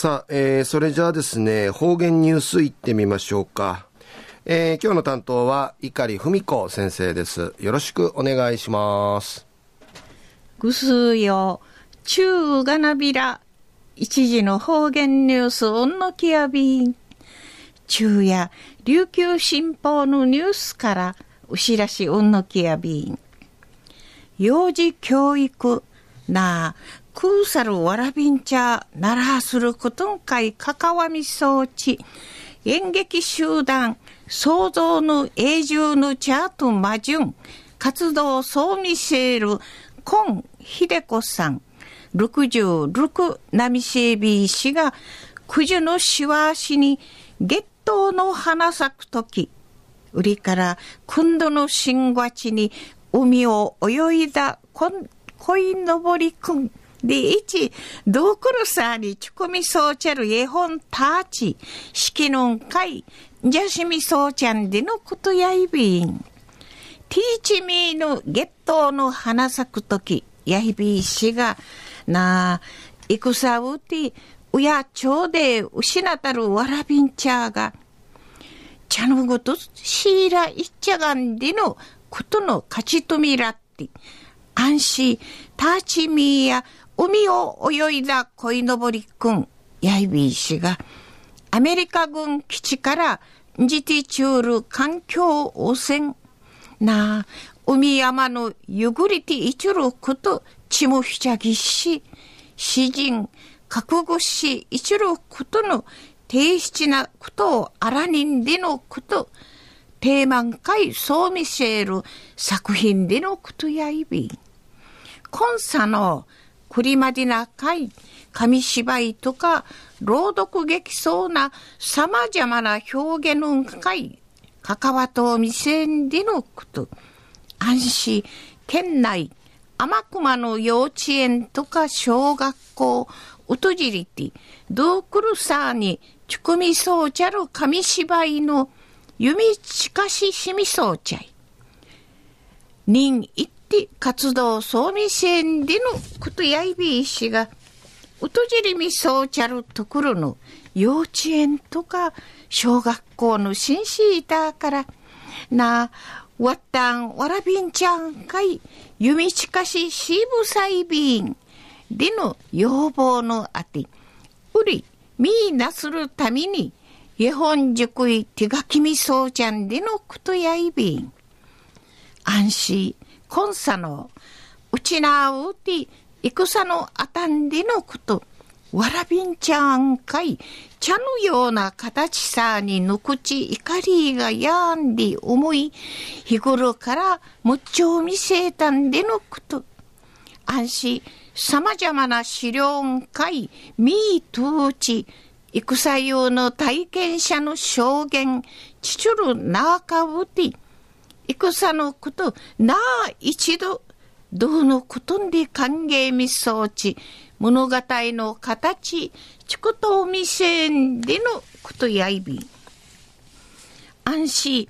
さあ、えー、それじゃあですね、方言ニュースいってみましょうか。えー、今日の担当は碇文子先生です。よろしくお願いします。ぐすよ、中がなびら、一時の方言ニュース、うんのきやびん。中や琉球新報のニュースから、うしらしうんのきやびん。幼児教育なクーサルわらびんちゃならすることんかいかかわみそうち。演劇集団創造の永住のチャートマジュン活動総ミシェルコン秀子さん。66ナミシェビー氏が九十のしわしに月頭の花咲く時。売りから今度の新ごちに海を泳いだ恋のぼりくん。で、一、どうくるさにちこみそうちゃる絵本たち、式のんかい、じゃしみそうちゃんでのことやいびん。ティーチミーの月頭の花咲くとき、やいびいしが、なあ、戦うて、うやちょうで失ったるわらびんちゃが、茶のごとしいらいっちゃがんでのことの勝ちとみらって、安心、タチミや海を泳いだ鯉のぼりくん、ヤイビー氏が、アメリカ軍基地からジティチュール環境汚染。な海山のゆぐりていちゅること、ちむひちゃぎし、詩人、覚悟しいちゅることの低質なことをあらにんでのこと、テーマン会そう見せる作品でのことやいびん。今さのクリマディナ会、紙芝居とか朗読劇そうな様々な表現の会、関わと見せんでのこと。安心、県内、天熊の幼稚園とか小学校、うとじりて、どうくるさに、ちくみそうちゃる紙芝居の弓近ししみそうちゃい。人一手活動総味線でのことやいびいしが、うとじりみそうちゃるところの幼稚園とか小学校の紳士いたから、なあ、わったんわらびんちゃんかい、弓近ししぶさいびんでの要望のあて、うり、みーなするために、日本塾い手書きみそうちゃんでのことやいびん。安心、コンサの、うちなうて、戦のあたんでのこと、わらびんちゃんかい、茶のような形さにぬくち怒りがやんで思い、日頃からむっちょ見せたんでのこと。安心、様々な資料会、みーとうち、戦用の体験者の証言、ちちゅるなかうて、戦のこと、なあ一度、どうのことんで歓迎みそうち、物語の形、ちことお店でのことやいび。安心、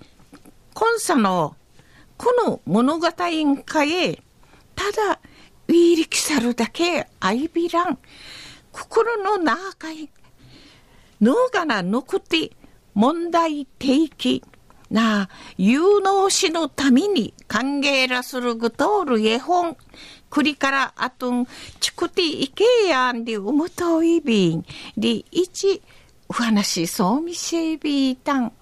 今さの、この物語んかえ、ただ、ウィーリキサルだけあいびらん、心の中へ脳がな残って問題提起なあ有能しのために歓迎らするぐとおる絵本栗からあとんちくていけやんでうむといびんで一お話そうみせびいたん。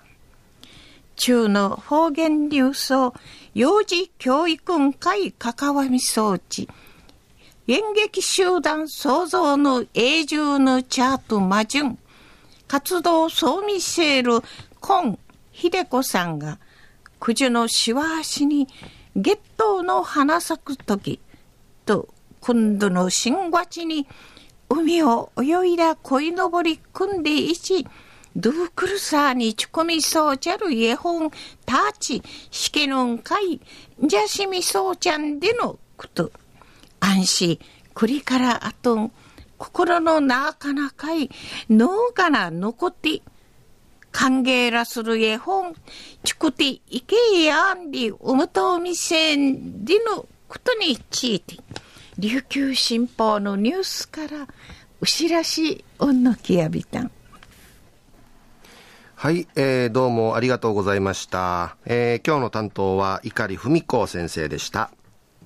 中の方言流送幼児教育会関わみ装置演劇集団創造の永住のチャート魔順。活動総ミシェル・コン・秀子さんが、九十のしわしに月頭の花咲く時と、今度の新月に海を泳いだ鯉のぼり組んでいち、ドゥークルサーにちこみそうちゃる絵本たち、しけのんかい、じゃしみそうちゃんでのこと。安心、栗からあとん、心の中なかい、脳から残って、歓迎らする絵本、ちくていけやんり、うむとみせんでのことについて、琉球新報のニュースから牛らしうんのきやびたん。はい、えー、どうもありがとうございました。えー、今日の担当は碇文子先生でした。